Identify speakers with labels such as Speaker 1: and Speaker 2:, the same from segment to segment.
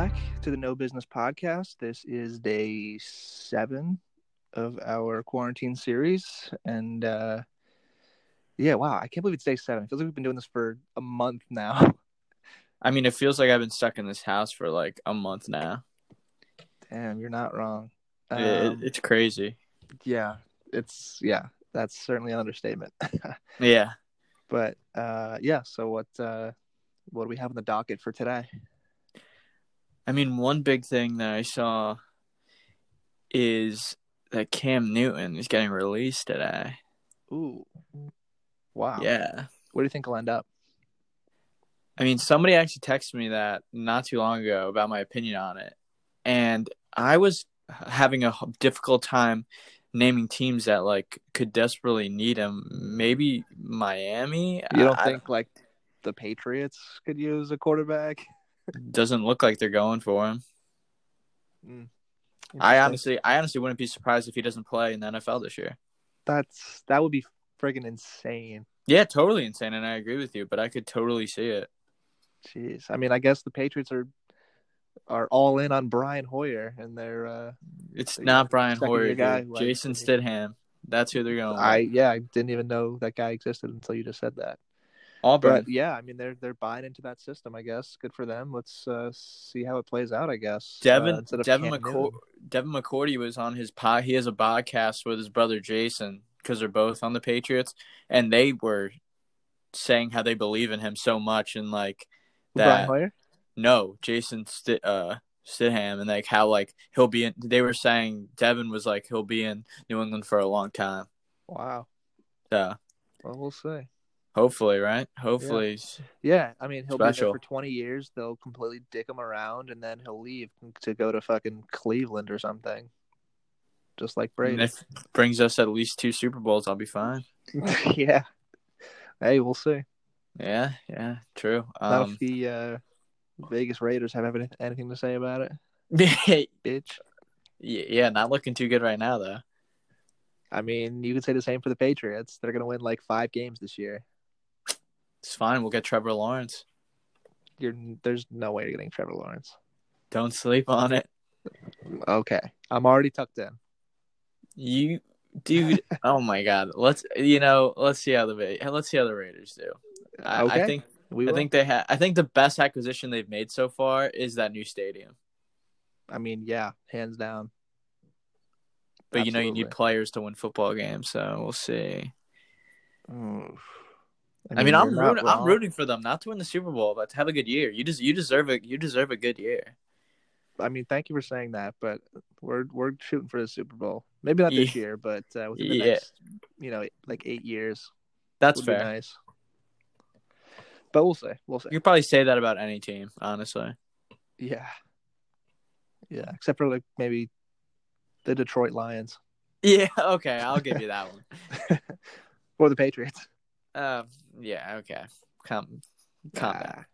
Speaker 1: back to the No Business Podcast. This is day seven of our quarantine series. And uh yeah, wow, I can't believe it's day seven. It feels like we've been doing this for a month now.
Speaker 2: I mean, it feels like I've been stuck in this house for like a month now.
Speaker 1: Damn, you're not wrong.
Speaker 2: It-
Speaker 1: Um,
Speaker 2: it's crazy.
Speaker 1: yeah, it's yeah, that's certainly an understatement.
Speaker 2: Yeah.
Speaker 1: but uh yeah, so what uh what do we have on the docket for today?
Speaker 2: I mean, one big thing that I saw is that Cam Newton is getting released today.
Speaker 1: Ooh. Wow.
Speaker 2: Yeah.
Speaker 1: What do you think he'll end up?
Speaker 2: I mean, somebody actually texted me that not too long ago about my opinion on it. And I was having a difficult time naming teams that like could desperately need him. Maybe Miami.
Speaker 1: You don't
Speaker 2: I-
Speaker 1: think like the Patriots could use a quarterback?
Speaker 2: Doesn't look like they're going for him.
Speaker 1: Mm.
Speaker 2: I honestly, I honestly wouldn't be surprised if he doesn't play in the NFL this year.
Speaker 1: that's that would be friggin' insane.
Speaker 2: Yeah, totally insane, and I agree with you. But I could totally see it.
Speaker 1: Jeez. I mean, I guess the Patriots are are all in on Brian Hoyer and they're uh
Speaker 2: It's
Speaker 1: So
Speaker 2: not Brian Hoyer,
Speaker 1: guy, like-
Speaker 2: Jason Stidham. That's who they're going. With.
Speaker 1: I yeah, I didn't even know that guy existed until you just said that.
Speaker 2: Auburn.
Speaker 1: But yeah, I mean they're they're buying into that system, I guess. Good for them. Let's uh see how it plays out, I guess.
Speaker 2: Devin
Speaker 1: uh,
Speaker 2: Devin
Speaker 1: Newton.
Speaker 2: Devin McCourty was on his pod. He has a podcast with his brother Jason because they're both on the Patriots, and they were saying how they believe in him so much, and like that. No, Jason St- uh, Stidham, and like how like he'll be in. They were saying Devin was like he'll be in New England for a long time.
Speaker 1: Wow.
Speaker 2: So
Speaker 1: Well we'll see.
Speaker 2: Hopefully, right? Hopefully,
Speaker 1: Yeah, I mean he'll be there for twenty years. They'll completely dick him around, and then he'll leave to go to fucking Cleveland or something, just like
Speaker 2: and
Speaker 1: Brady.
Speaker 2: if it brings us at least two Super Bowls, I'll be fine.
Speaker 1: yeah. Hey, we'll see.
Speaker 2: Yeah, yeah, true.
Speaker 1: Not
Speaker 2: Um,
Speaker 1: if the uh, Vegas Raiders have any- anything to say about it,
Speaker 2: yeah,
Speaker 1: bitch.
Speaker 2: yeah, not looking too good right now though.
Speaker 1: I mean, you could say the same for the Patriots. They're gonna win like five games this year.
Speaker 2: It's fine. We'll get Trevor Lawrence.
Speaker 1: You're there's no way you're getting Trevor Lawrence.
Speaker 2: Don't sleep on it.
Speaker 1: Okay, I'm already tucked in.
Speaker 2: You, dude. oh my God. Let's you know. Let's see how the let's see how the Raiders do. I,
Speaker 1: Okay.
Speaker 2: I think
Speaker 1: We
Speaker 2: I
Speaker 1: will.
Speaker 2: think they have. I think the best acquisition they've made so far is that new stadium.
Speaker 1: I mean, yeah, hands down.
Speaker 2: But you know, you need players to win football games, so we'll see.
Speaker 1: Oof.
Speaker 2: I mean, I'm
Speaker 1: you're
Speaker 2: rooting, I'm rooting for them not to win the Super Bowl, but to have a good year. You just you deserve it. You deserve a good year.
Speaker 1: I mean, thank you for saying that, but we're we're shooting for the Super Bowl. Maybe not this
Speaker 2: Yeah.
Speaker 1: year, but uh, within the
Speaker 2: Yeah.
Speaker 1: next, you know, like eight years
Speaker 2: That's fair.
Speaker 1: nice. But we'll see. We'll see.
Speaker 2: You could probably say that about any team, honestly.
Speaker 1: Yeah. Yeah, except for like maybe the Detroit Lions
Speaker 2: Yeah. Okay, I'll give you that one.
Speaker 1: or the Patriots.
Speaker 2: Um. Yeah. Okay. Come. come
Speaker 1: Nah.
Speaker 2: down.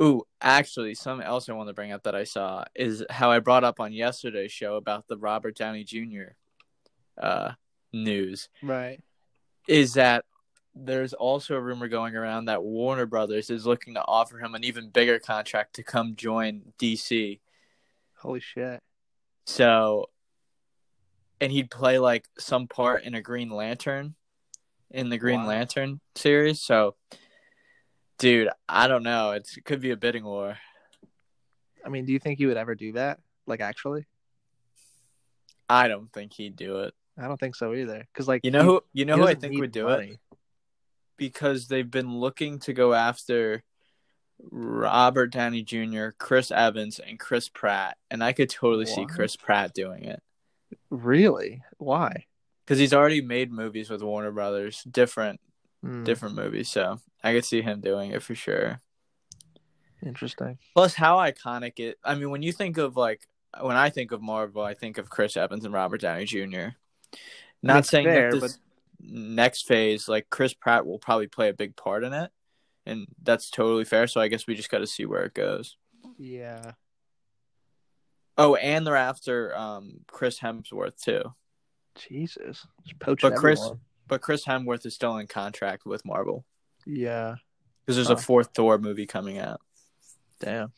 Speaker 2: Ooh, actually, something else I want to bring up that I saw is how I brought up on yesterday's show about the Robert Downey Jr. Uh, news.
Speaker 1: Right.
Speaker 2: Is that there's also a rumor going around that Warner Brothers is looking to offer him an even bigger contract to come join DC.
Speaker 1: Holy shit.
Speaker 2: So, and he'd play like some part in a Green Lantern in the Green
Speaker 1: Wow.
Speaker 2: Lantern series. So, dude, I don't know. It's, it could be a bidding war.
Speaker 1: I mean, do you think he would ever do that? Like, actually?
Speaker 2: I don't think he'd do it.
Speaker 1: I don't think so either. Because, like,
Speaker 2: You know
Speaker 1: he-
Speaker 2: who? You know who I think would do it because they've been looking to go after Robert Downey Jr., Chris Evans, and Chris Pratt, and I could totally see Chris Pratt doing it
Speaker 1: Really? Why?
Speaker 2: Because he's already made movies with Warner Brothers, different
Speaker 1: Hmm,
Speaker 2: different movies. So I could see him doing it for sure.
Speaker 1: Interesting.
Speaker 2: Plus, how iconic it! I mean, when you think of like when I think of Marvel, I think of Chris Evans and Robert Downey Jr. Not saying
Speaker 1: fair,
Speaker 2: that this next phase, like Chris Pratt, will probably play a big part in it, and that's totally fair. So I guess we just got to see where it goes.
Speaker 1: Yeah.
Speaker 2: Oh, and they're after um, Chris Hemsworth too,
Speaker 1: Jesus. Just poaching
Speaker 2: But Chris-
Speaker 1: everyone.
Speaker 2: but Chris Hemsworth is still in contract with Marvel
Speaker 1: Yeah.
Speaker 2: because there's
Speaker 1: Huh.
Speaker 2: a fourth Thor movie coming out.
Speaker 1: Damn.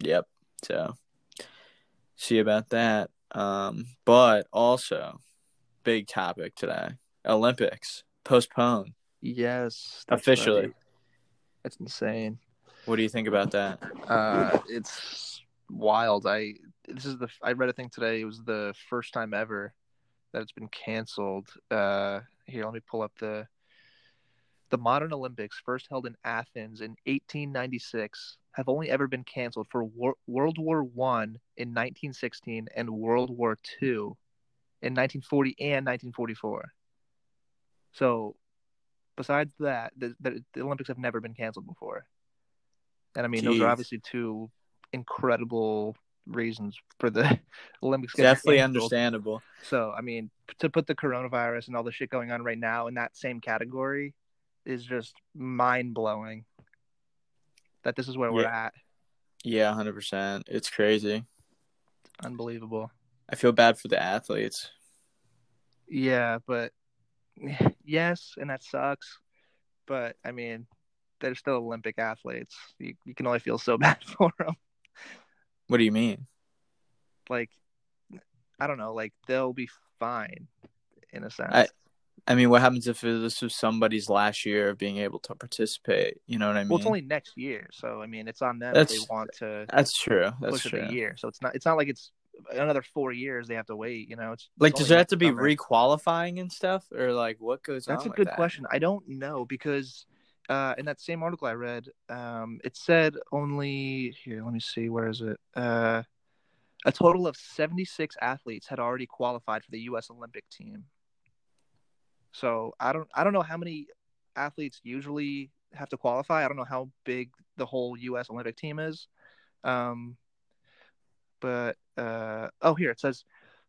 Speaker 2: Yep. So see about that. Um, but also big topic today: Olympics postponed
Speaker 1: Yes, that's
Speaker 2: officially.
Speaker 1: right. That's insane.
Speaker 2: What do you think about that?
Speaker 1: Uh, it's wild. I this is the I read a thing today. It was the first time ever that it's been canceled. Uh, here, let me pull up the the modern Olympics, first held in Athens in 1896, have only ever been canceled for Wor- World War One in 1916 and World War Two in 1940 and 1944. So, besides that, the, the, the Olympics have never been canceled before. And I mean, those are obviously two incredible reasons for the Olympics.
Speaker 2: Definitely
Speaker 1: canceled.
Speaker 2: understandable.
Speaker 1: So, I mean, to put the coronavirus and all the shit going on right now in that same category is just mind blowing. That this is where we're at.
Speaker 2: Yeah, hundred percent. It's crazy.
Speaker 1: Unbelievable.
Speaker 2: I feel bad for the athletes.
Speaker 1: Yeah, but yes, and that sucks. But I mean, they're still Olympic athletes. You, you can only feel so bad for them.
Speaker 2: What do you mean?
Speaker 1: Like, I don't know. Like they'll be fine in a sense.
Speaker 2: I- I mean, what happens if this was somebody's last year of being able to participate? You know what I mean?
Speaker 1: well, it's only next year, so I mean, it's on them if
Speaker 2: That's-
Speaker 1: they want to
Speaker 2: That's true. That's true.
Speaker 1: a year. So it's not. It's not like it's another four years they have to wait. You know, it's
Speaker 2: Like,
Speaker 1: it's
Speaker 2: does there have to be
Speaker 1: summer.
Speaker 2: re-qualifying and stuff, or like what goes
Speaker 1: That's a good
Speaker 2: that?
Speaker 1: question. I don't know because uh, in that same article I read, um, it said only here. Let me see. Where is it? Uh, a total of seventy-six athletes had already qualified for the U.S. Olympic team. So I don't. I don't know how many athletes usually have to qualify. I don't know how big the whole U.S. Olympic team is. Um, but uh, oh, here it says.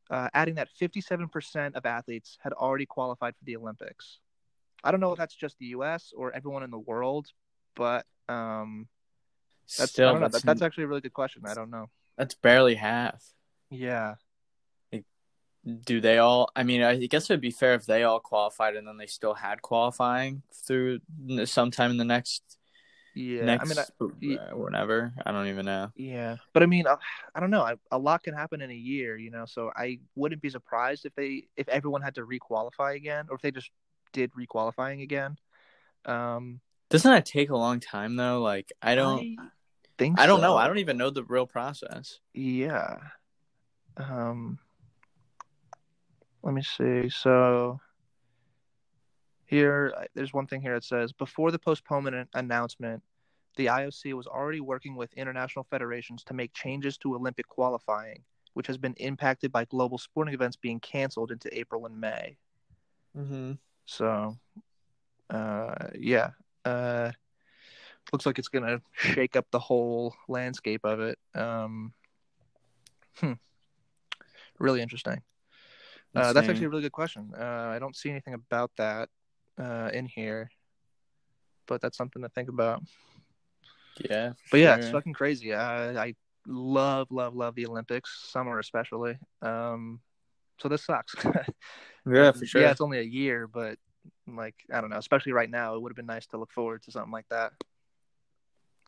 Speaker 1: Uh, adding that 57% of athletes had already qualified for the Olympics. I don't know if that's just the U.S. or everyone in the world, but um, that's
Speaker 2: Still,
Speaker 1: know.
Speaker 2: that's,
Speaker 1: That, that's actually a really good question. I don't know.
Speaker 2: that's barely half.
Speaker 1: Yeah,
Speaker 2: Do they all? I mean, I guess it'd be fair if they all qualified and then they still had qualifying through sometime in the next
Speaker 1: yeah.
Speaker 2: next
Speaker 1: I mean, I,
Speaker 2: uh, whatever. I don't even know.
Speaker 1: yeah, but I mean, I, I don't know. I, a lot can happen in a year, you know. So I wouldn't be surprised if they if everyone had to requalify again, or if they just did requalifying again. Um,
Speaker 2: Doesn't that take a long time though? Like, I don't.
Speaker 1: I think
Speaker 2: I don't know. I don't even know the real process.
Speaker 1: Yeah. Um let me see. So here there's one thing here it says before the postponement announcement, the IOC was already working with international federations to make changes to Olympic qualifying, which has been impacted by global sporting events being canceled into April and May.
Speaker 2: Mm-hmm.
Speaker 1: So uh yeah. Uh looks like it's gonna shake up the whole landscape of it. Um hmm. Really interesting. Uh, that's actually a really good question. Uh, I don't see anything about that uh, in here, but that's something to think about.
Speaker 2: yeah.
Speaker 1: But yeah, it's fucking crazy. Uh, I love, love, love the Olympics, summer especially. Um, so this sucks.
Speaker 2: yeah, for sure.
Speaker 1: Yeah, it's only a year, but like I don't know, especially right now, it would have been nice to look forward to something like that.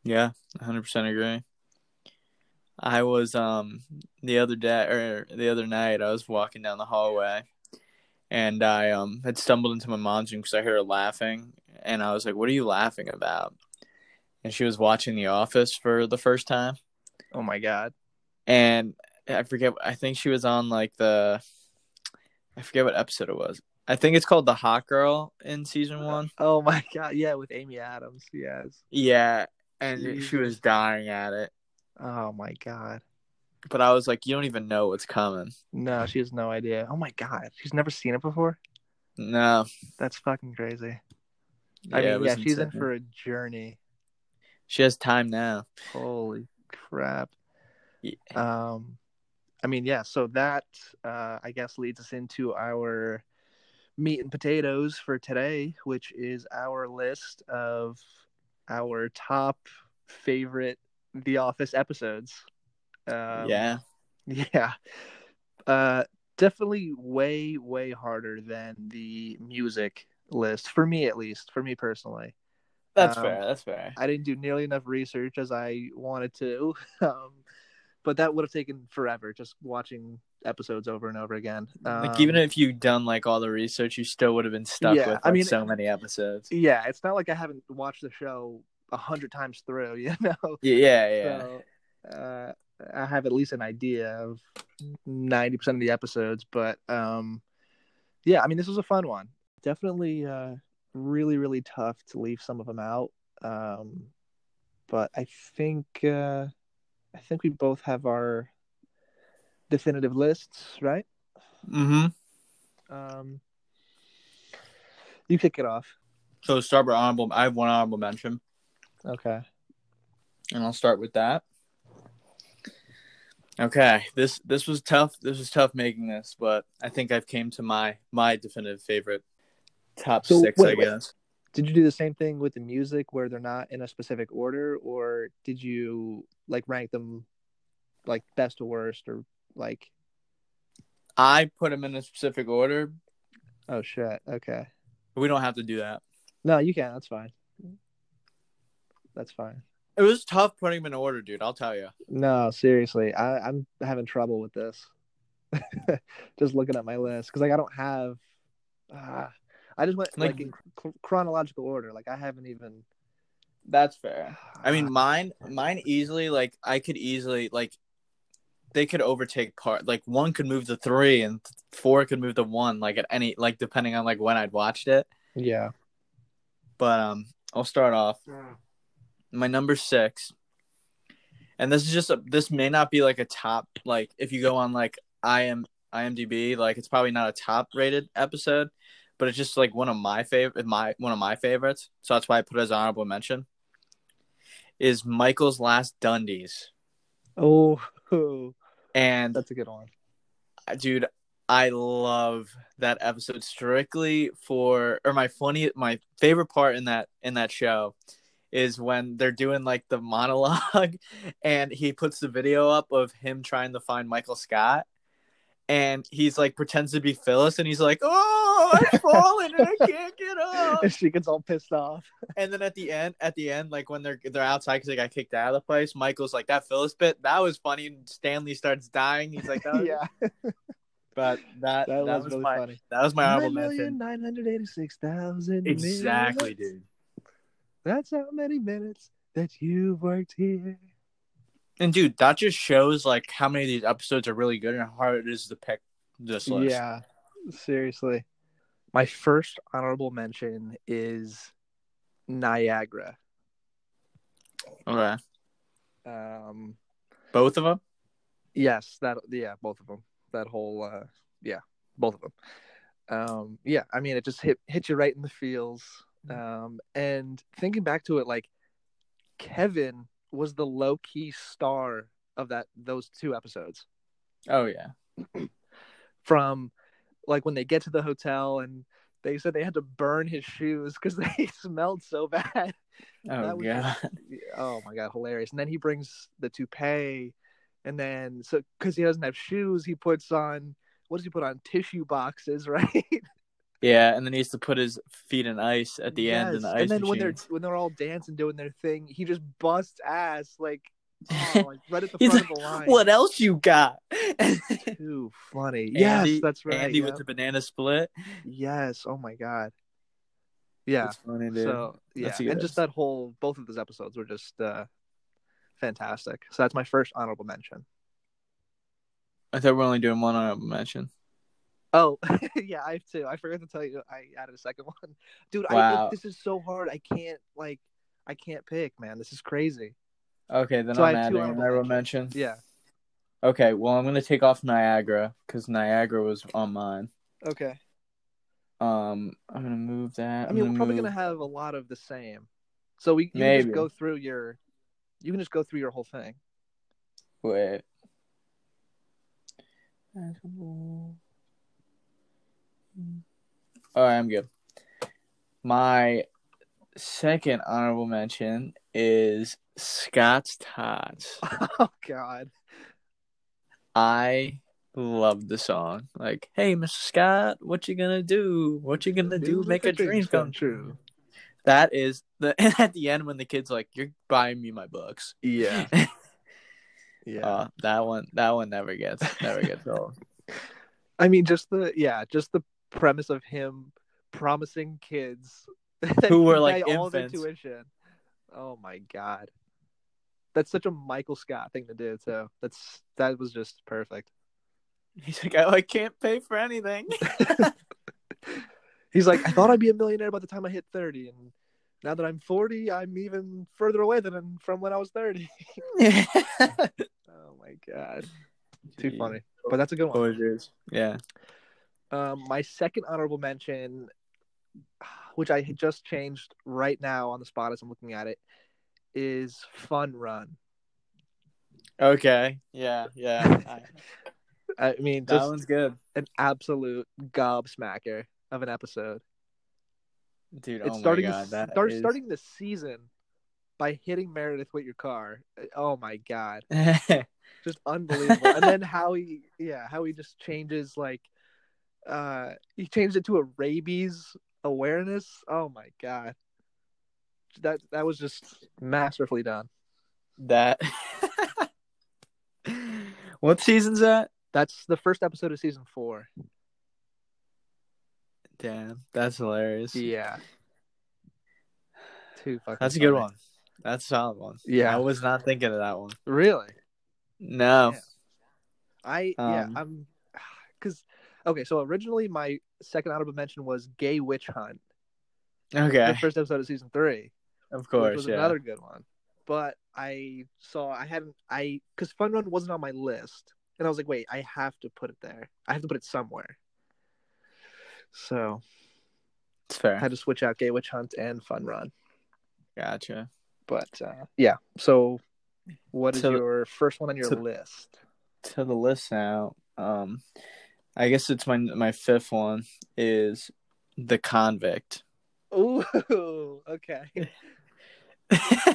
Speaker 2: Yeah, 100% agree. I was um the other day or the other night I was walking down the hallway and I um had stumbled into my mom's room because I heard her laughing and I was like, "What are you laughing about?" And she was watching The Office for the first time
Speaker 1: Oh my god.
Speaker 2: and I forget I think she was on like the I forget what episode it was. I think it's called The Hot Girl in season 1.
Speaker 1: Oh my god. Yeah, with Amy Adams. Yes.
Speaker 2: Yeah, and she was dying at it.
Speaker 1: Oh my god.
Speaker 2: But I was like, "You don't even know what's coming."
Speaker 1: No, she has no idea. Oh my god. She's never seen it before.
Speaker 2: No.
Speaker 1: That's fucking crazy.
Speaker 2: Yeah,
Speaker 1: I mean, yeah, she's in for a journey.
Speaker 2: She has time now.
Speaker 1: Holy crap.
Speaker 2: Yeah.
Speaker 1: Um, I mean, yeah. So that uh, I guess leads us into our meat and potatoes for today, which is our list of our top favorite The Office episodes. Um,
Speaker 2: yeah.
Speaker 1: yeah. Uh, definitely way way harder than the music list for me at least for me personally
Speaker 2: That's
Speaker 1: um,
Speaker 2: fair. That's fair.
Speaker 1: I didn't do nearly enough research as I wanted to. Um, but that would have taken forever just watching episodes over and over again.
Speaker 2: like
Speaker 1: Um,
Speaker 2: even if you'd done like all the research, you still would have been stuck
Speaker 1: Yeah,
Speaker 2: with
Speaker 1: I mean-
Speaker 2: so many episodes.
Speaker 1: yeah, it's not like I haven't watched the show a hundred times through, you know.
Speaker 2: Yeah, yeah, yeah.
Speaker 1: So, uh, I have at least an idea of ninety percent of the episodes, but um, yeah, I mean, this was a fun one. Definitely, uh, really, really tough to leave some of them out. Um, but I think uh, I think we both have our definitive lists, right?
Speaker 2: Mm-hmm.
Speaker 1: Um, you kick it off.
Speaker 2: So start with honorable. I have one honorable mention,
Speaker 1: Okay.
Speaker 2: and I'll start with that. Okay, this this was tough. This was tough making this, but I think I've came to my my definitive favorite top
Speaker 1: So,
Speaker 2: six.
Speaker 1: wait,
Speaker 2: I
Speaker 1: wait.
Speaker 2: guess.
Speaker 1: Did you do the same thing with the music where they're not in a specific order, or did you like rank them like best to worst, or like
Speaker 2: I put them in a specific order.
Speaker 1: oh shit, okay,
Speaker 2: we don't have to do that.
Speaker 1: no, you can. That's fine. That's fine.
Speaker 2: It was tough putting them in order, dude. I'll tell you.
Speaker 1: No, seriously, I, I'm having trouble with this. just looking at my list because like I don't have. Uh, I just went
Speaker 2: Like-
Speaker 1: like, in cr- chronological order. Like I haven't even.
Speaker 2: That's fair. I mean, mine, mine easily. Like, I could easily like, they could overtake part. Like, one could move to three, and four could move to one. Like at any, like depending on like when I'd watched it.
Speaker 1: yeah.
Speaker 2: But um, I'll start off. My number six, and this is just a, this may not be like a top. Like, if you go on like I am IMDb, like it's probably not a top rated episode, but it's just like one of my favorite, my one of my favorites. So that's why I put it as honorable mention. Is Michael's Last Dundies.
Speaker 1: Oh,
Speaker 2: And
Speaker 1: that's a good one.
Speaker 2: dude, I love that episode strictly for or my funny my favorite part in that in that show is when they're doing like the monologue and he puts the video up of him trying to find Michael Scott and he's like pretends to be Phyllis and he's like, "Oh, I'm falling and I can't get up."
Speaker 1: And she gets all pissed off.
Speaker 2: And then at the end, at the end, like when they're they're outside because they got kicked out of the place, Michael's like, "That Phyllis bit, that was funny." And Stanley starts dying. He's like, that was...
Speaker 1: yeah,
Speaker 2: But that
Speaker 1: that,
Speaker 2: that,
Speaker 1: was,
Speaker 2: was
Speaker 1: really
Speaker 2: my
Speaker 1: funny.
Speaker 2: that was my honorable
Speaker 1: million
Speaker 2: mention.
Speaker 1: nine hundred eighty-six thousand.
Speaker 2: Exactly,
Speaker 1: minutes.
Speaker 2: dude.
Speaker 1: That's how many minutes that you've worked here.
Speaker 2: And dude, that just shows like how many of these episodes are really good and how hard it is to pick this list.
Speaker 1: Yeah, seriously. My first honorable mention is Niagara.
Speaker 2: Okay.
Speaker 1: Um,
Speaker 2: Both of them.
Speaker 1: yes, that yeah, both of them. That whole uh, yeah, both of them. Um, yeah, I mean, it just hit hit you right in the feels. Um, and thinking back to it, like Kevin was the low key star of that those two episodes.
Speaker 2: Oh yeah.
Speaker 1: from like when they get to the hotel and they said they had to burn his shoes because they smelled so bad.
Speaker 2: Oh god.
Speaker 1: Oh my god, hilarious! And then he brings the toupee, and then so because he doesn't have shoes, he puts on what does he put on tissue boxes, right?
Speaker 2: Yeah, and then he used to put his feet in ice at the end in the
Speaker 1: Yes.
Speaker 2: ice
Speaker 1: and then when they're when they're all dancing doing their thing, he just busts ass like, oh, like right at the front of the line.
Speaker 2: What else you got?
Speaker 1: Too funny.
Speaker 2: Andy-
Speaker 1: yes, that's right.
Speaker 2: Andy
Speaker 1: yeah.
Speaker 2: with the banana split.
Speaker 1: Yes. Oh my god. Yeah.
Speaker 2: That's funny, dude.
Speaker 1: So yeah, and just that whole both of those episodes were just uh fantastic. So that's my first honorable mention.
Speaker 2: I thought we're only doing one honorable mention.
Speaker 1: Oh yeah, I have two. I forgot to tell you I added a second one. Dude, I
Speaker 2: Wow.
Speaker 1: this is so hard. I can't like I can't pick, man. This is crazy.
Speaker 2: Okay, then
Speaker 1: So I
Speaker 2: I'm adding an
Speaker 1: honorable
Speaker 2: honorable mention.
Speaker 1: Yeah.
Speaker 2: Okay, well I'm gonna take off Niagara because Niagara was on mine.
Speaker 1: Okay.
Speaker 2: Um, I'm gonna move that.
Speaker 1: I mean,
Speaker 2: I'm
Speaker 1: we're probably
Speaker 2: move-
Speaker 1: gonna have a lot of the same. So we you can
Speaker 2: Maybe.
Speaker 1: just go through your you can just go through your whole thing.
Speaker 2: Wait. All right, I'm good. My second honorable mention is Scott's Tots.
Speaker 1: oh god.
Speaker 2: I love the song. Like, hey, Mr. Scott, what you gonna do? What you gonna do? Make a dream come true. That is the and at the end when the kid's like, "You're buying me my books."
Speaker 1: Yeah. Yeah.
Speaker 2: Uh, that one, that one never gets, never gets old.
Speaker 1: I mean, just the yeah, just the premise of him promising kids
Speaker 2: Who were, like,
Speaker 1: all their tuition. Oh my god, that's such a Michael Scott thing to do too. That's that was just perfect.
Speaker 2: He's like, oh, I can't pay for anything.
Speaker 1: He's like, I thought I'd be a millionaire by the time I hit thirty, and now that I'm forty, I'm even further away than from when I was thirty. oh my god, too funny. But that's a good one.
Speaker 2: Yeah.
Speaker 1: Um, my second honorable mention, which I had just changed right now on the spot as I'm looking at it, is Fun Run.
Speaker 2: Okay. Yeah. Yeah. I,
Speaker 1: I mean,
Speaker 2: that
Speaker 1: just
Speaker 2: one's good,
Speaker 1: an absolute gobsmacker of an episode.
Speaker 2: dude.
Speaker 1: It's
Speaker 2: oh
Speaker 1: starting
Speaker 2: my god, that
Speaker 1: start,
Speaker 2: is-
Speaker 1: starting the season by hitting Meredith with your car. Oh my god, just unbelievable. and then how he, yeah, how he just changes like, uh, he changed it to a rabies awareness. Oh my god, that that was just masterfully done.
Speaker 2: that. what season's that?
Speaker 1: That's the first episode of season four.
Speaker 2: Damn, that's hilarious.
Speaker 1: Yeah, too fucking.
Speaker 2: That's a good
Speaker 1: funny.
Speaker 2: one. That's a solid one.
Speaker 1: Yeah.
Speaker 2: I was not thinking of that one.
Speaker 1: Really.
Speaker 2: No.
Speaker 1: Yeah. I yeah
Speaker 2: Um,
Speaker 1: I'm because okay so originally my second honorable mention was Gay Witch Hunt
Speaker 2: Okay.
Speaker 1: the first episode of season three
Speaker 2: Of course.
Speaker 1: which was
Speaker 2: Yeah.
Speaker 1: another good one but I saw I hadn't I because Fun Run wasn't on my list and I was like wait I have to put it there I have to put it somewhere so
Speaker 2: It's fair.
Speaker 1: I had to switch out Gay Witch Hunt and Fun Run
Speaker 2: Gotcha.
Speaker 1: but uh, yeah so what is your first one on your
Speaker 2: so-
Speaker 1: list
Speaker 2: To the list now. Um, I guess it's my my fifth one is the convict.
Speaker 1: Ooh okay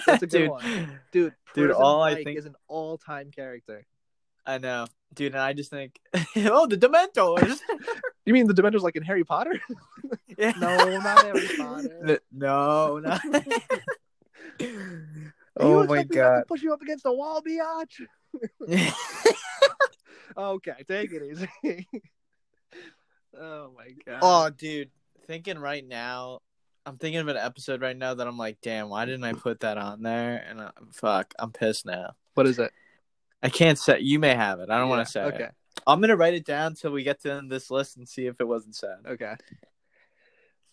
Speaker 1: That's a good
Speaker 2: dude,
Speaker 1: one. dude
Speaker 2: Dude, all I think-
Speaker 1: is an all-time character
Speaker 2: I know, dude, and I just think, oh, the Dementors.
Speaker 1: You mean the Dementors like in Harry Potter?
Speaker 2: yeah.
Speaker 1: No, not Harry Potter.
Speaker 2: N- No, not. Oh my
Speaker 1: me not to
Speaker 2: god.
Speaker 1: Push you up against the wall, biatch. Okay, take it easy. oh my god.
Speaker 2: oh, dude, thinking right now, I'm thinking of an episode right now that I'm like, damn, why didn't I put that on there? And uh, fuck, I'm pissed now.
Speaker 1: what is it?
Speaker 2: I can't say. You may have it. I don't
Speaker 1: Yeah,
Speaker 2: want to say.
Speaker 1: Okay.
Speaker 2: it. I'm gonna write it down till we get to this list and see if it wasn't said.
Speaker 1: Okay.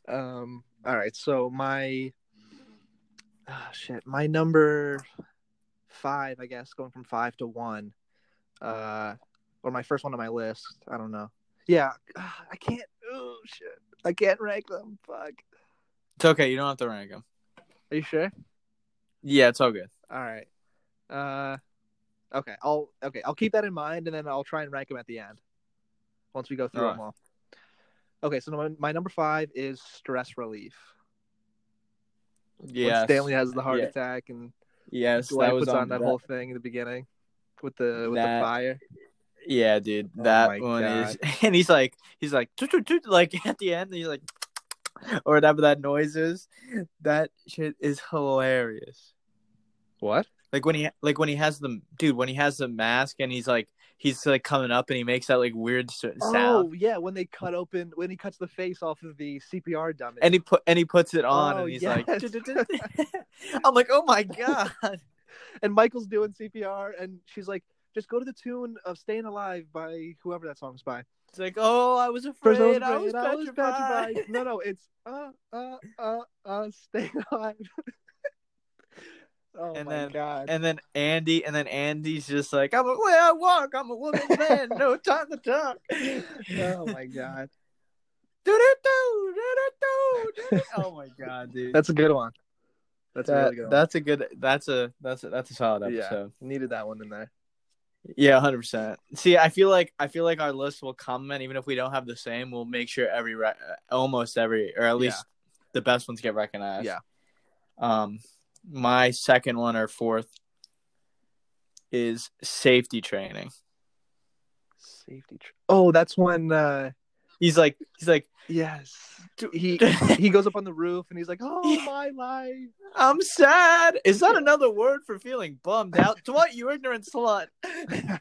Speaker 1: Um. All right. So my. Ah, shit. My number five, I guess, going from five to one. Uh, or my first one on my list. I don't know. Yeah, ah, I can't. Oh shit! I can't rank them. Fuck.
Speaker 2: It's okay. You don't have to rank them.
Speaker 1: Are you sure?
Speaker 2: Yeah, it's all good.
Speaker 1: All right. Uh, okay. I'll okay. I'll keep that in mind, and then I'll try and rank them at the end. Once we go through
Speaker 2: All
Speaker 1: them all. Okay. So my, my number five is stress relief.
Speaker 2: Yeah.
Speaker 1: Stanley has the heart
Speaker 2: Yeah.
Speaker 1: attack, and
Speaker 2: Yes,
Speaker 1: Dwight
Speaker 2: that was
Speaker 1: puts on, that,
Speaker 2: that-
Speaker 1: whole thing in the beginning with the with
Speaker 2: That-
Speaker 1: the fire.
Speaker 2: Yeah, dude,
Speaker 1: Oh
Speaker 2: that
Speaker 1: my
Speaker 2: one is, and he's like, he's like, like at the end, he's like, or whatever that noise is. That shit is hilarious.
Speaker 1: What?
Speaker 2: Like when he, like when he has the dude, when he has the mask and he's like, he's like coming up and he makes that like weird s-
Speaker 1: Oh
Speaker 2: sound,
Speaker 1: yeah, when they cut open when he cuts the face off of the CPR dummy.
Speaker 2: and he put and he puts it on,
Speaker 1: Oh,
Speaker 2: and he's
Speaker 1: yes.
Speaker 2: like, I'm like, oh my god,
Speaker 1: and Michael's doing CPR, and she's like, "Just go to the tune of "Staying Alive" by whoever that song's by."
Speaker 2: it's like, oh, I was
Speaker 1: First,
Speaker 2: afraid, I was,
Speaker 1: afraid, I was
Speaker 2: petrified.
Speaker 1: petrified. No, no, it's uh, uh, uh, uh, stay alive. oh
Speaker 2: And
Speaker 1: my
Speaker 2: then-
Speaker 1: god!
Speaker 2: And then Andy, and then Andy's just like, I'm a way I walk, I'm a woman's man, no time to talk.
Speaker 1: oh my god!
Speaker 2: Do-do-do, do-do-do. Oh my god, dude.
Speaker 1: That's a good one. That's a
Speaker 2: That-
Speaker 1: really good one.
Speaker 2: that's a good that's a that's a that's a solid
Speaker 1: yeah,
Speaker 2: episode.
Speaker 1: needed that one in there.
Speaker 2: Yeah, hundred percent. See, I feel like I feel like our list will comment even if we don't have the same. We'll make sure every re- almost every or at least the best ones get recognized.
Speaker 1: Yeah.
Speaker 2: Um, my second one or fourth is safety training.
Speaker 1: Safety. Tr- oh, that's when uh,
Speaker 2: He's like, he's like,
Speaker 1: Yes. He he goes up on the roof and he's like, "Oh my life."
Speaker 2: I'm sad. Is that another word for feeling bummed out? What you ignorant slut?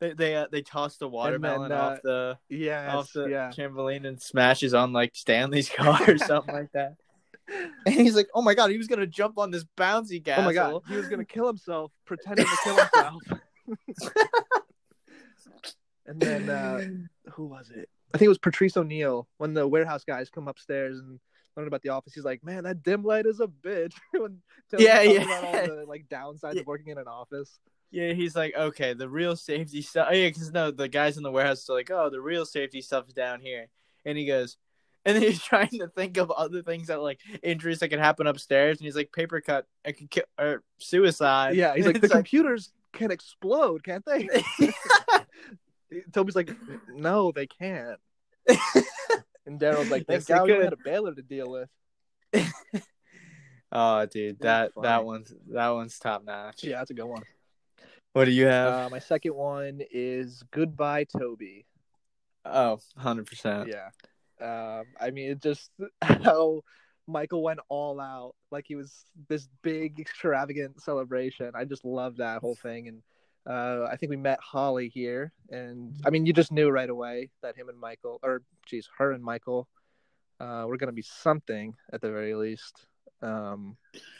Speaker 2: they they uh, they toss the watermelon
Speaker 1: uh,
Speaker 2: off the
Speaker 1: yes,
Speaker 2: off the
Speaker 1: yeah.
Speaker 2: trampoline and smashes on like Stanley's car or something like that. And he's like, "Oh my god, he was gonna jump on this bouncy
Speaker 1: Oh
Speaker 2: castle."
Speaker 1: my god, he was gonna kill himself, pretending to kill himself. and then uh, who was it? I think it was Patrice O'Neal when the warehouse guys come upstairs and learn about the office. He's like, "Man, that dim light is a bitch."
Speaker 2: Yeah, yeah.
Speaker 1: About all the like downsides
Speaker 2: Yeah.
Speaker 1: of working in an office.
Speaker 2: Yeah, he's like, okay, the real safety stuff. Oh, Yeah, because no, the guys in the warehouse are like, oh, the real safety stuff is down here. And he goes, and then he's trying to think of other things that like injuries that could happen upstairs. And he's like, paper cut, I could kill, or suicide.
Speaker 1: Yeah, he's like, "The computers can explode, can't they?" Toby's like, "No, they can't." And Darryl's like, "Thank
Speaker 2: Yes, they
Speaker 1: God we had a baler to deal with."
Speaker 2: oh, dude,
Speaker 1: That's
Speaker 2: that that one's that one's top notch.
Speaker 1: Yeah, that's a good one.
Speaker 2: What do you have?
Speaker 1: Uh, my second one is "Goodbye, Toby."
Speaker 2: oh, 100 percent.
Speaker 1: Yeah. Um, I mean, it just how Michael went all out, like he was this big, extravagant celebration. I just love that whole thing, and uh, I think we met Holly here, and I mean, you just knew right away that him and Michael, or geez, her and Michael, uh, were gonna be something at the very least. Um,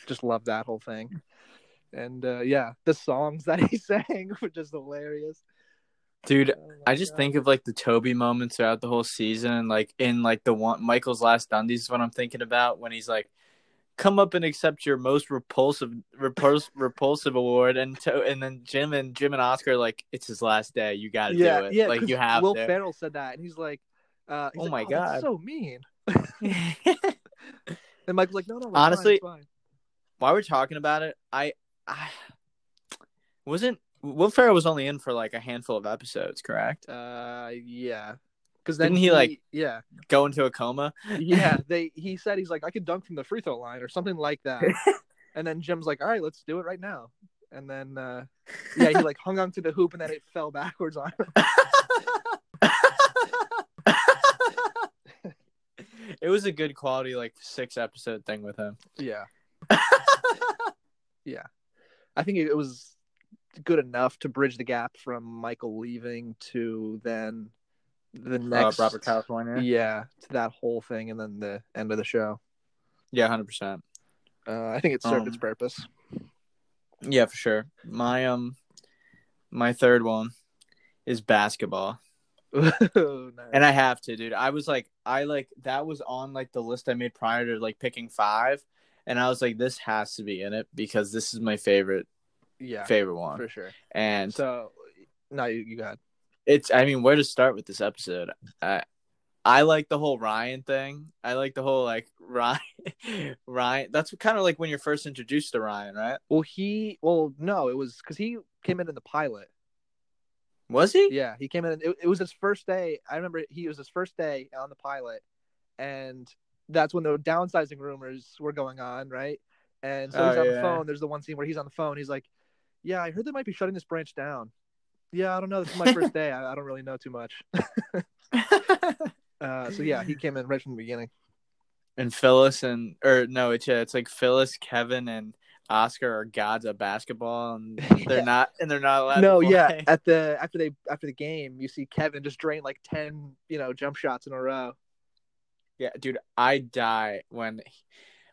Speaker 1: just love that whole thing, and uh, yeah, the songs that he sang were just hilarious.
Speaker 2: Dude,
Speaker 1: Oh
Speaker 2: I just think of like the Toby moments throughout the whole season, like in like the one Michael's last Dundies is what I'm thinking about when he's like, "Come up and accept your most repulsive repulsive repulsive award," and to, and then Jim and Jim and Oscar are like, "It's his last day, you got to
Speaker 1: yeah,
Speaker 2: do it,
Speaker 1: yeah.
Speaker 2: like you have
Speaker 1: Will
Speaker 2: to."
Speaker 1: Ferrell said that, and he's like, uh, he's
Speaker 2: Oh
Speaker 1: like,
Speaker 2: my
Speaker 1: that's
Speaker 2: God.
Speaker 1: so mean. And Michael's like, no, no,
Speaker 2: Honestly-
Speaker 1: fine, it's
Speaker 2: While we're talking about it, I, I wasn't Will Ferrell was only in for like a handful of episodes, correct?
Speaker 1: Uh, yeah, because then
Speaker 2: Didn't he, like-
Speaker 1: yeah,
Speaker 2: Go into a coma.
Speaker 1: yeah. They he said he's like, I could dunk from the free throw line or something like that. and then Jim's like, all right, let's do it right now. And then uh, yeah, he like hung onto the hoop and then it fell backwards on him.
Speaker 2: it was a good quality like six episode thing with him.
Speaker 1: Yeah, yeah. I think it was good enough to bridge the gap from Michael leaving to then the next
Speaker 2: uh, Robert California.
Speaker 1: Yeah, to that whole thing, and then the end of the show.
Speaker 2: Yeah, hundred percent.
Speaker 1: Uh, I think it served its
Speaker 2: Um,
Speaker 1: purpose.
Speaker 2: Yeah, for sure. My um, my third one is basketball,
Speaker 1: Nice.
Speaker 2: and I have to, dude. I was like, I like that was on like the list I made prior to like picking five, and I was like, this has to be in it because this is my favorite
Speaker 1: yeah,
Speaker 2: favorite one,
Speaker 1: for sure.
Speaker 2: and
Speaker 1: So, no, you, you got.
Speaker 2: it's I mean, where to start with this episode? I I like the whole Ryan thing. I like the whole like Ryan Ryan. That's kind of like when you're first introduced to Ryan, right?
Speaker 1: Well, he. Well, no, it was because he came in in the pilot.
Speaker 2: Was he?
Speaker 1: Yeah, he came in. It, it was his first day. I remember he was his first day on the pilot, and that's when the downsizing rumors were going on, right? And so he's
Speaker 2: Oh,
Speaker 1: on
Speaker 2: yeah.
Speaker 1: the phone. There's the one scene where he's on the phone. He's like, "Yeah, I heard they might be shutting this branch down." Yeah, I don't know. This is my first day. I, I don't really know too much. Uh, so yeah, he came in right from the beginning.
Speaker 2: and Phyllis and or no, it's yeah, it's like Phyllis, Kevin, and Oscar are gods of basketball, and they're
Speaker 1: Yeah.
Speaker 2: not, and they're not allowed.
Speaker 1: No,
Speaker 2: to
Speaker 1: yeah. At the after they after the game, you see Kevin just drain like ten, you know, jump shots in a row.
Speaker 2: yeah, dude, I die when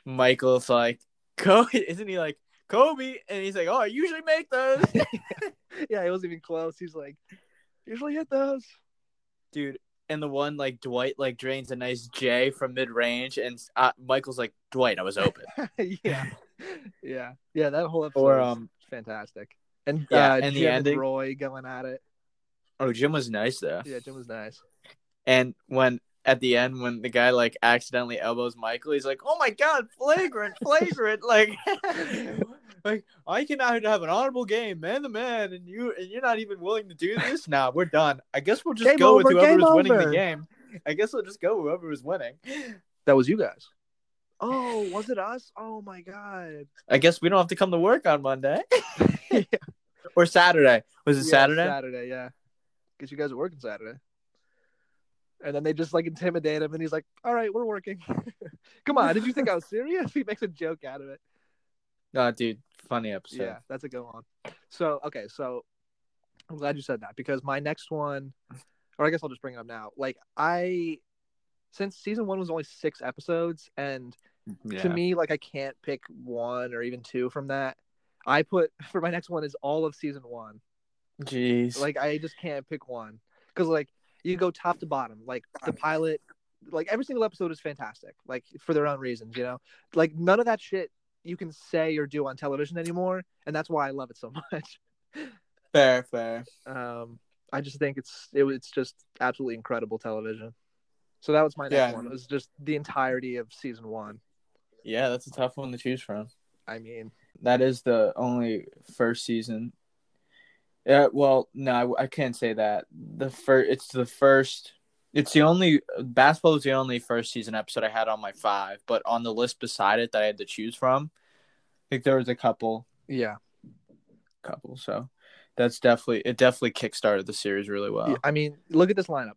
Speaker 2: Michael's like, Kobe, isn't he like Kobe? And he's like, oh, I usually make those,
Speaker 1: yeah, it wasn't even close. He's like, usually hit those.
Speaker 2: dude. And the one like Dwight like drains a nice J from mid range, and uh, Michael's like, Dwight, I was open.
Speaker 1: yeah, yeah, yeah. That whole episode
Speaker 2: Or,
Speaker 1: was
Speaker 2: um,
Speaker 1: fantastic. And
Speaker 2: yeah,
Speaker 1: uh,
Speaker 2: and the
Speaker 1: Jim
Speaker 2: ending.
Speaker 1: Roy going at it.
Speaker 2: Oh, Jim was nice though.
Speaker 1: Yeah, Jim was nice.
Speaker 2: And when at the end, when the guy like accidentally elbows Michael, he's like, "Oh my god, flagrant, flagrant!" like, like I cannot have an honorable game, man to man, and you and you're not even willing to do this. Nah, we're done. I guess we'll just
Speaker 1: Game
Speaker 2: go
Speaker 1: over,
Speaker 2: with whoever
Speaker 1: game
Speaker 2: was winning
Speaker 1: over.
Speaker 2: the game. I guess we'll just go whoever was winning.
Speaker 1: That was you guys. Oh, was it us? Oh my god.
Speaker 2: I guess we don't have to come to work on Monday
Speaker 1: Yeah.
Speaker 2: or Saturday. Was it
Speaker 1: Yeah,
Speaker 2: Saturday?
Speaker 1: Saturday, yeah. Guess you guys are working Saturday. And then they just like intimidate him, and he's like, "All right, we're working. Come on, did you think I was serious?" He makes a joke out of it.
Speaker 2: Oh, dude, funny episode.
Speaker 1: Yeah, that's a good one. So okay, so I'm glad you said that because my next one, or I guess I'll just bring it up now. Like I, since season one was only six episodes, and mm,
Speaker 2: Yeah.
Speaker 1: to me, like I can't pick one or even two from that. I put for my next one is all of season one.
Speaker 2: Jeez.
Speaker 1: Like I just can't pick one because like you go top to bottom. Like the pilot, like every single episode is fantastic. Like for their own reasons, you know. Like none of that shit you can say or do on television anymore, and that's why I love it so much.
Speaker 2: fair, fair.
Speaker 1: Um, I just think it's it, it's just absolutely incredible television. So that was my next
Speaker 2: Yeah.
Speaker 1: one. It was just the entirety of season one.
Speaker 2: Yeah, that's a tough one to choose from.
Speaker 1: I mean,
Speaker 2: That is the only first season. Yeah, well, no, I, I can't say that. The first, it's the first. It's the only basketball is the only first season episode I had on my five, but on the list beside it that I had to choose from, I think there was a couple,
Speaker 1: yeah.
Speaker 2: couple. So that's definitely it. Definitely kickstarted the series really well.
Speaker 1: Yeah, I mean, look at this lineup.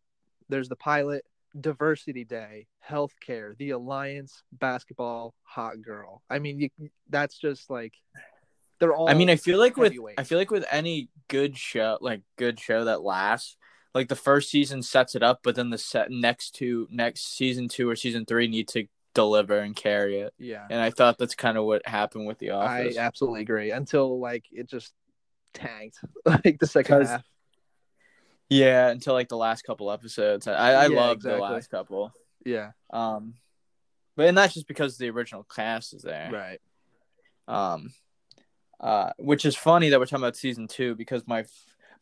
Speaker 1: There's the pilot, Diversity Day, Healthcare, The Alliance, Basketball, Hot Girl. I mean, you, that's just like they're all.
Speaker 2: I mean, I feel like with. I feel like with any good show, like good show that lasts, like the first season sets it up, but then the set next two next season two or season three need to deliver and carry it.
Speaker 1: yeah,
Speaker 2: And I thought that's kind of what happened with The office.
Speaker 1: I absolutely agree. Until like it just tanked, like the second half.
Speaker 2: yeah, until like the last couple episodes. I I
Speaker 1: Yeah,
Speaker 2: loved
Speaker 1: exactly.
Speaker 2: the last couple.
Speaker 1: Yeah,
Speaker 2: Um, but and that's just because the original cast is there.
Speaker 1: right.
Speaker 2: Um, uh, which is funny that we're talking about season two because my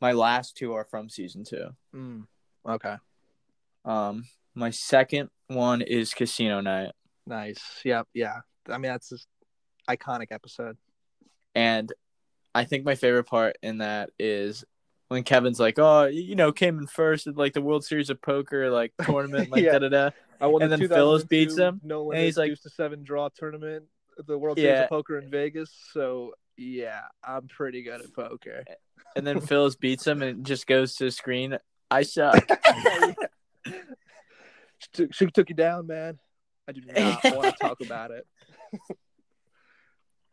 Speaker 2: my last two are from season two.
Speaker 1: Mm. Okay,
Speaker 2: Um, my second one is Casino Night,
Speaker 1: nice. Yep, yeah. I mean, that's just iconic episode.
Speaker 2: and I think my favorite part in that is when Kevin's like, "Oh, you know, came in first at like the World Series of Poker like tournament, like
Speaker 1: Yeah.
Speaker 2: da da da."
Speaker 1: I won
Speaker 2: And
Speaker 1: the
Speaker 2: then Phyllis beats him,
Speaker 1: No
Speaker 2: and he's like-
Speaker 1: to seven draw tournament, the World Series of Poker in Vegas. So yeah, I'm pretty good at poker.
Speaker 2: And then Phyllis beats him and just goes to the screen. I suck.
Speaker 1: she, took, she took you down, man. I do not want to talk about it.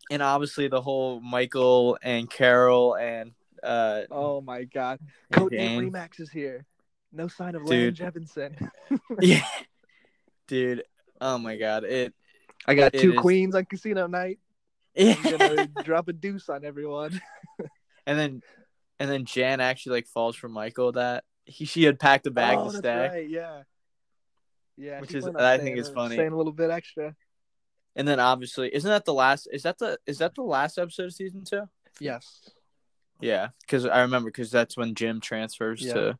Speaker 2: and obviously the whole Michael and Carol and uh
Speaker 1: Oh my god, Code Name Remax is here. No sign of. Landon Jefferson.
Speaker 2: yeah, dude. Oh my god, it
Speaker 1: I got
Speaker 2: It
Speaker 1: two
Speaker 2: is-
Speaker 1: queens on casino night.
Speaker 2: Yeah.
Speaker 1: I'm gonna drop a deuce on everyone.
Speaker 2: and then and then Jan actually like falls for Michael that he she had packed a bag
Speaker 1: oh,
Speaker 2: to
Speaker 1: that's
Speaker 2: stay.
Speaker 1: right. Yeah. Yeah,
Speaker 2: Which is- I think is funny.
Speaker 1: A little bit extra.
Speaker 2: And then obviously, isn't that the last? Is that the is that the last episode of season two?
Speaker 1: Yes,
Speaker 2: Yeah, because I remember because that's when Jim transfers
Speaker 1: Yeah.
Speaker 2: to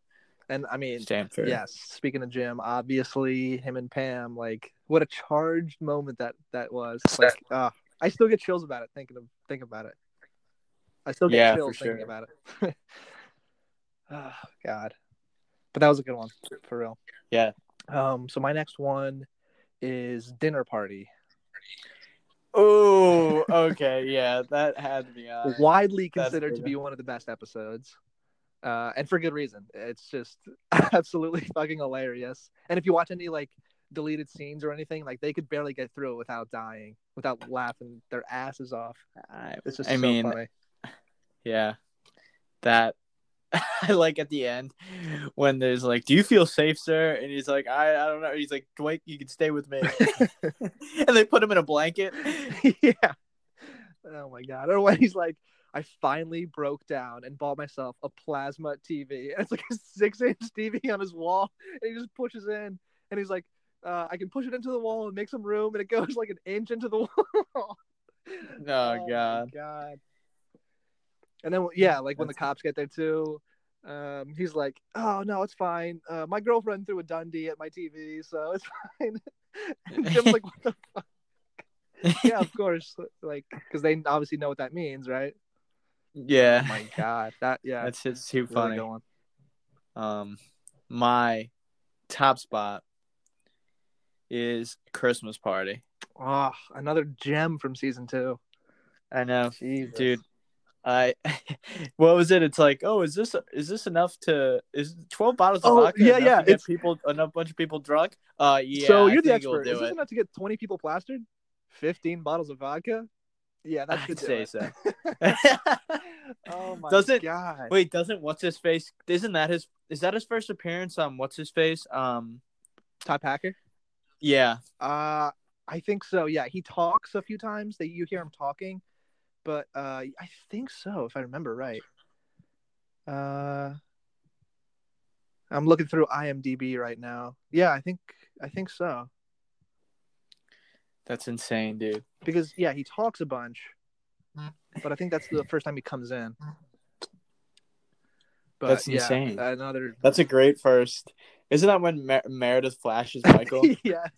Speaker 1: and I mean,
Speaker 2: Stamford.
Speaker 1: yes. Speaking of Jim, obviously him and Pam, like, what a charged moment that that was. Like, uh, I still get chills about it thinking of thinking about it. I still get
Speaker 2: Yeah,
Speaker 1: chills thinking
Speaker 2: sure.
Speaker 1: about it. oh God, but that was a good one for real.
Speaker 2: Yeah.
Speaker 1: Um. So my next one is dinner party.
Speaker 2: Oh, okay, yeah, that had be on.
Speaker 1: widely considered to be one of the best episodes. Uh, and for good reason. It's just absolutely fucking hilarious. And if you watch any like deleted scenes or anything, like they could barely get through it without dying, without laughing their asses off.
Speaker 2: I,
Speaker 1: It's just
Speaker 2: I
Speaker 1: so
Speaker 2: mean,
Speaker 1: funny.
Speaker 2: yeah, that I like at the end when there's like, "Do you feel safe, sir?" And he's like, "I, I don't know." He's like, "Dwight, you can stay with me," and they put him in a blanket.
Speaker 1: yeah. Oh my god. Or when he's like, I finally broke down and bought myself a plasma TV. And it's like a six inch TV on his wall. And he just pushes in and he's like, uh, I can push it into the wall and make some room. And it goes like an inch into the wall.
Speaker 2: Oh,
Speaker 1: my
Speaker 2: God.
Speaker 1: God. And then, yeah, like when the cops get there too, um, he's like, "Oh no, it's fine. Uh, my girlfriend threw a Dundie at my TV, so it's fine." and Jim's like, "What the fuck?" yeah, of course. Like, because they obviously know what that means, right?
Speaker 2: yeah,
Speaker 1: Oh my god, that yeah,
Speaker 2: that's it's too
Speaker 1: really
Speaker 2: funny. Um, my top spot is Christmas party.
Speaker 1: Oh, another gem from season two.
Speaker 2: I know,
Speaker 1: Jesus.
Speaker 2: dude. I what was it? It's like, oh, is this is this enough to is twelve bottles of
Speaker 1: Oh,
Speaker 2: vodka?
Speaker 1: yeah, yeah,
Speaker 2: to get
Speaker 1: it's-
Speaker 2: people enough bunch of people drunk. Uh, yeah.
Speaker 1: so you're the expert. Is this
Speaker 2: it.
Speaker 1: enough to get 20 people plastered? 15 bottles of vodka? Yeah, that
Speaker 2: I'd say
Speaker 1: it.
Speaker 2: so.
Speaker 1: Oh my
Speaker 2: Doesn't-
Speaker 1: god.
Speaker 2: Wait, doesn't what's his face? Isn't that his? Is that his first appearance on what's his face? Um,
Speaker 1: Todd Packer?
Speaker 2: Yeah.
Speaker 1: Uh I think so. Yeah, he talks a few times that you hear him talking, but uh I think so if I remember right. Uh I'm looking through IMDb right now. Yeah, I think I think so.
Speaker 2: That's insane, dude.
Speaker 1: Because yeah, he talks a bunch. But I think that's the first time he comes in. But
Speaker 2: That's
Speaker 1: yeah,
Speaker 2: insane.
Speaker 1: Another
Speaker 2: That's a great first. Isn't that when Mer- Meredith flashes Michael?
Speaker 1: yes.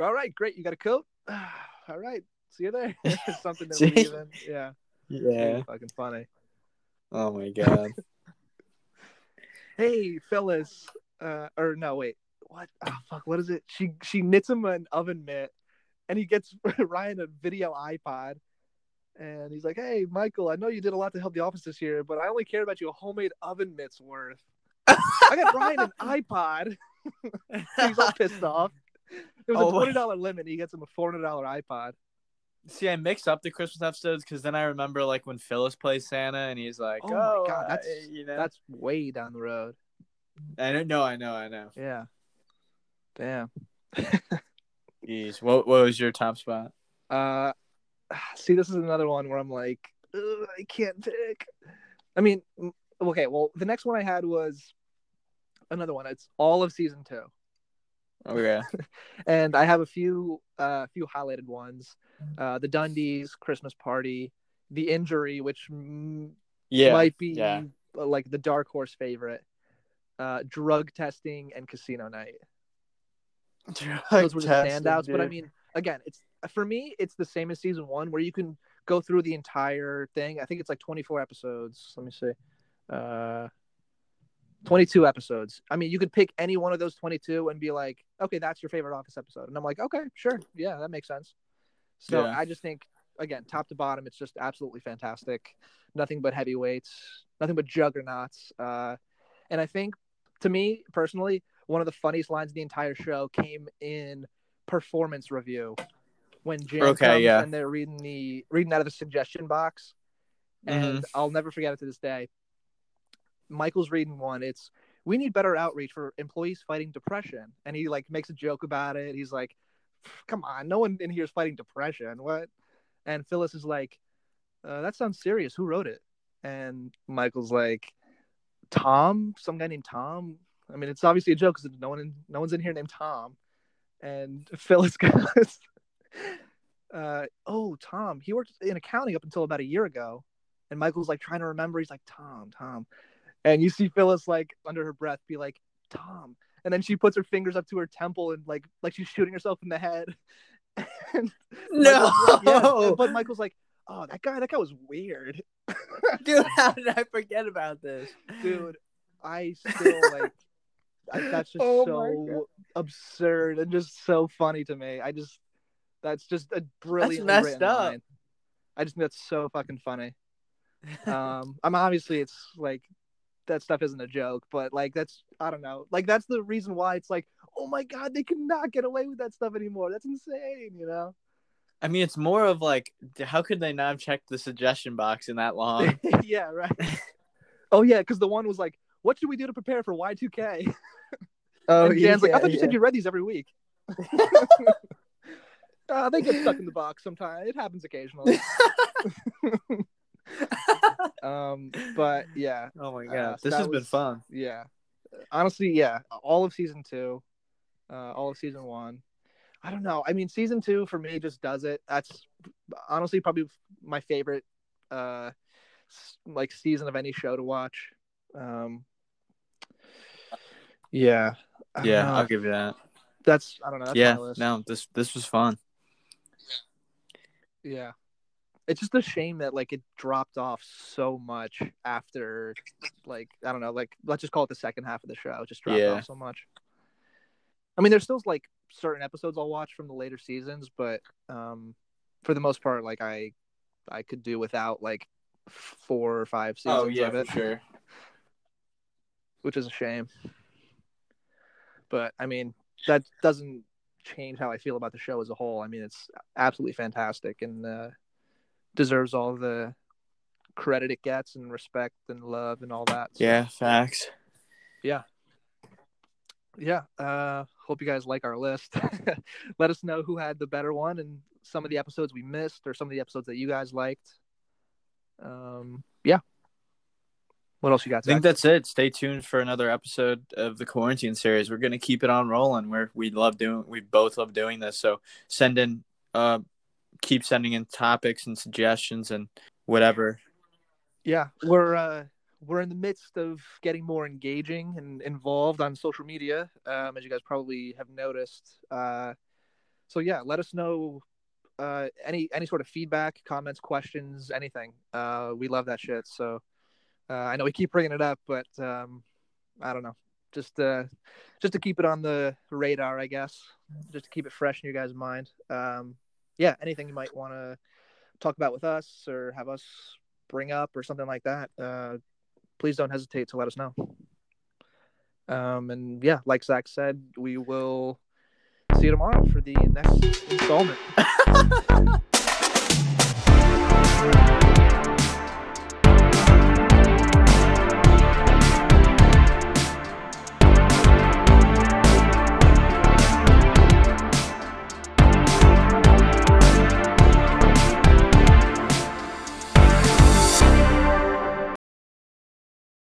Speaker 1: All right, great. You got a coat? All right. See you there. Something to in. Yeah.
Speaker 2: yeah.
Speaker 1: Fucking funny.
Speaker 2: Oh my god.
Speaker 1: Hey, Phyllis. Uh, or no, wait. What? Oh, fuck. What is it? She she knits him an oven mitt, and he gets Ryan a video iPod, and he's like, "Hey, Michael, I know you did a lot to help the office this year, but I only cared about you a homemade oven mitt's worth. I got Ryan an iPod. he's all pissed off. There was
Speaker 2: Oh,
Speaker 1: a twenty dollar limit. And he gets him a four hundred dollar iPod.
Speaker 2: See, I mix up the Christmas episodes because then I remember like when Phyllis plays Santa and he's like,
Speaker 1: Oh
Speaker 2: "Oh,
Speaker 1: my god, that's
Speaker 2: uh, you know."
Speaker 1: that's way down the road.
Speaker 2: I don't know. I know. I know.
Speaker 1: Yeah. Damn.
Speaker 2: Jeez, what what was your top spot?
Speaker 1: Uh, see, this is another one where I'm like, I can't pick. I mean, okay, well, the next one I had was another one. It's all of season two,
Speaker 2: Okay.
Speaker 1: and I have a few, uh, few highlighted ones. Uh, the Dundies Christmas party, the injury, which mm,
Speaker 2: Yeah.
Speaker 1: might be
Speaker 2: yeah.
Speaker 1: uh, like the dark horse favorite. Uh, drug testing and casino night. those were the standouts. But I mean, again, it's for me, it's the same as season one, where you can go through the entire thing. I think it's like 24 episodes. Let me see, uh, 22 episodes. I mean, you could pick any one of those 22 and be like, okay, that's your favorite Office episode, and I'm like, okay, sure, yeah, that makes sense. So
Speaker 2: Yeah.
Speaker 1: I just think, again, top to bottom, it's just absolutely fantastic. Nothing but heavyweights, nothing but juggernauts. Uh, and I think, to me personally, one of the funniest lines in the entire show came in performance review when Jan
Speaker 2: Okay,
Speaker 1: comes
Speaker 2: yeah.
Speaker 1: and they're reading the reading out of the suggestion box, and
Speaker 2: Mhm.
Speaker 1: I'll never forget it to this day. Michael's reading one. It's we need better outreach for employees fighting depression, and he like makes a joke about it. He's like, "Come on, no one in here is fighting depression. What?" And Phyllis is like, uh, "That sounds serious. Who wrote it?" And Michael's like, "Tom, some guy named Tom." I mean, it's obviously a joke because no one in, no one's in here named Tom. And Phyllis goes, uh, "Oh, Tom, he worked in accounting up until about a year ago." And Michael's like trying to remember. He's like, "Tom, Tom," and you see Phyllis like under her breath be like, "Tom," and then she puts her fingers up to her temple and like like she's shooting herself in the head. and
Speaker 2: No,
Speaker 1: like, yeah, but Michael's like, "Oh, that guy, that guy was weird."
Speaker 2: dude, how did I forget about this,
Speaker 1: dude i still like I, that's just
Speaker 2: Oh
Speaker 1: so absurd and just so funny to me i just that's just a brilliant
Speaker 2: messed up.
Speaker 1: i just think that's so fucking funny um i'm obviously it's like that stuff isn't a joke but like that's i don't know like that's the reason why it's like oh my god they cannot get away with that stuff anymore that's insane you know
Speaker 2: I mean, it's more of like, how could they not have checked the suggestion box in that long?
Speaker 1: yeah right oh yeah because the one was like what should we do to prepare for y2k
Speaker 2: oh,
Speaker 1: and Jan's like, I thought you said you read these every week. uh, they get stuck in the box sometimes. It happens occasionally. Um, but yeah,
Speaker 2: Oh my
Speaker 1: Uh,
Speaker 2: god,
Speaker 1: so
Speaker 2: this has been fun.
Speaker 1: yeah. Honestly, yeah. All of season two, uh, all of season one. I don't know. I mean, season two for me just does it. That's honestly probably my favorite, uh, like season of any show to watch. Um, yeah.
Speaker 2: Yeah,
Speaker 1: know.
Speaker 2: I'll give you that.
Speaker 1: that's I don't know. That's
Speaker 2: yeah, no, this this was fun.
Speaker 1: Yeah. It's just a shame that like it dropped off so much after like I don't know, like let's just call it the second half of the show. It just dropped
Speaker 2: Yeah.
Speaker 1: off so much. I mean there's still like certain episodes I'll watch from the later seasons, but um for the most part like I I could do without like four or five seasons
Speaker 2: Oh yeah,
Speaker 1: of it,
Speaker 2: sure.
Speaker 1: which is a shame. But I mean, that doesn't change how I feel about the show as a whole. I mean, it's absolutely fantastic and uh, deserves all the credit it gets and respect and love and all that. So,
Speaker 2: Yeah, facts.
Speaker 1: yeah. Yeah. Uh, hope you guys like our list. Let us know who had the better one and some of the episodes we missed or some of the episodes that you guys liked. Um, yeah. What else you got?
Speaker 2: I think that's it. Stay tuned for another episode of the quarantine series. We're gonna keep it on rolling. We're we love doing, we both love doing this. So send in, uh, keep sending in topics and suggestions and whatever.
Speaker 1: yeah we're uh we're in the midst of getting more engaging and involved on social media um as you guys probably have noticed. Uh so yeah let us know uh any any sort of feedback comments questions anything. Uh we love that shit. So uh i know we keep bringing it up but um i don't know. Just uh just to keep it on the radar i guess. Just to keep it fresh in your guys mind. Um yeah anything you might want to talk about with us or have us bring up or something like that, uh, please don't hesitate to let us know. Um, and yeah, like Zach said, we will see you tomorrow for the next installment.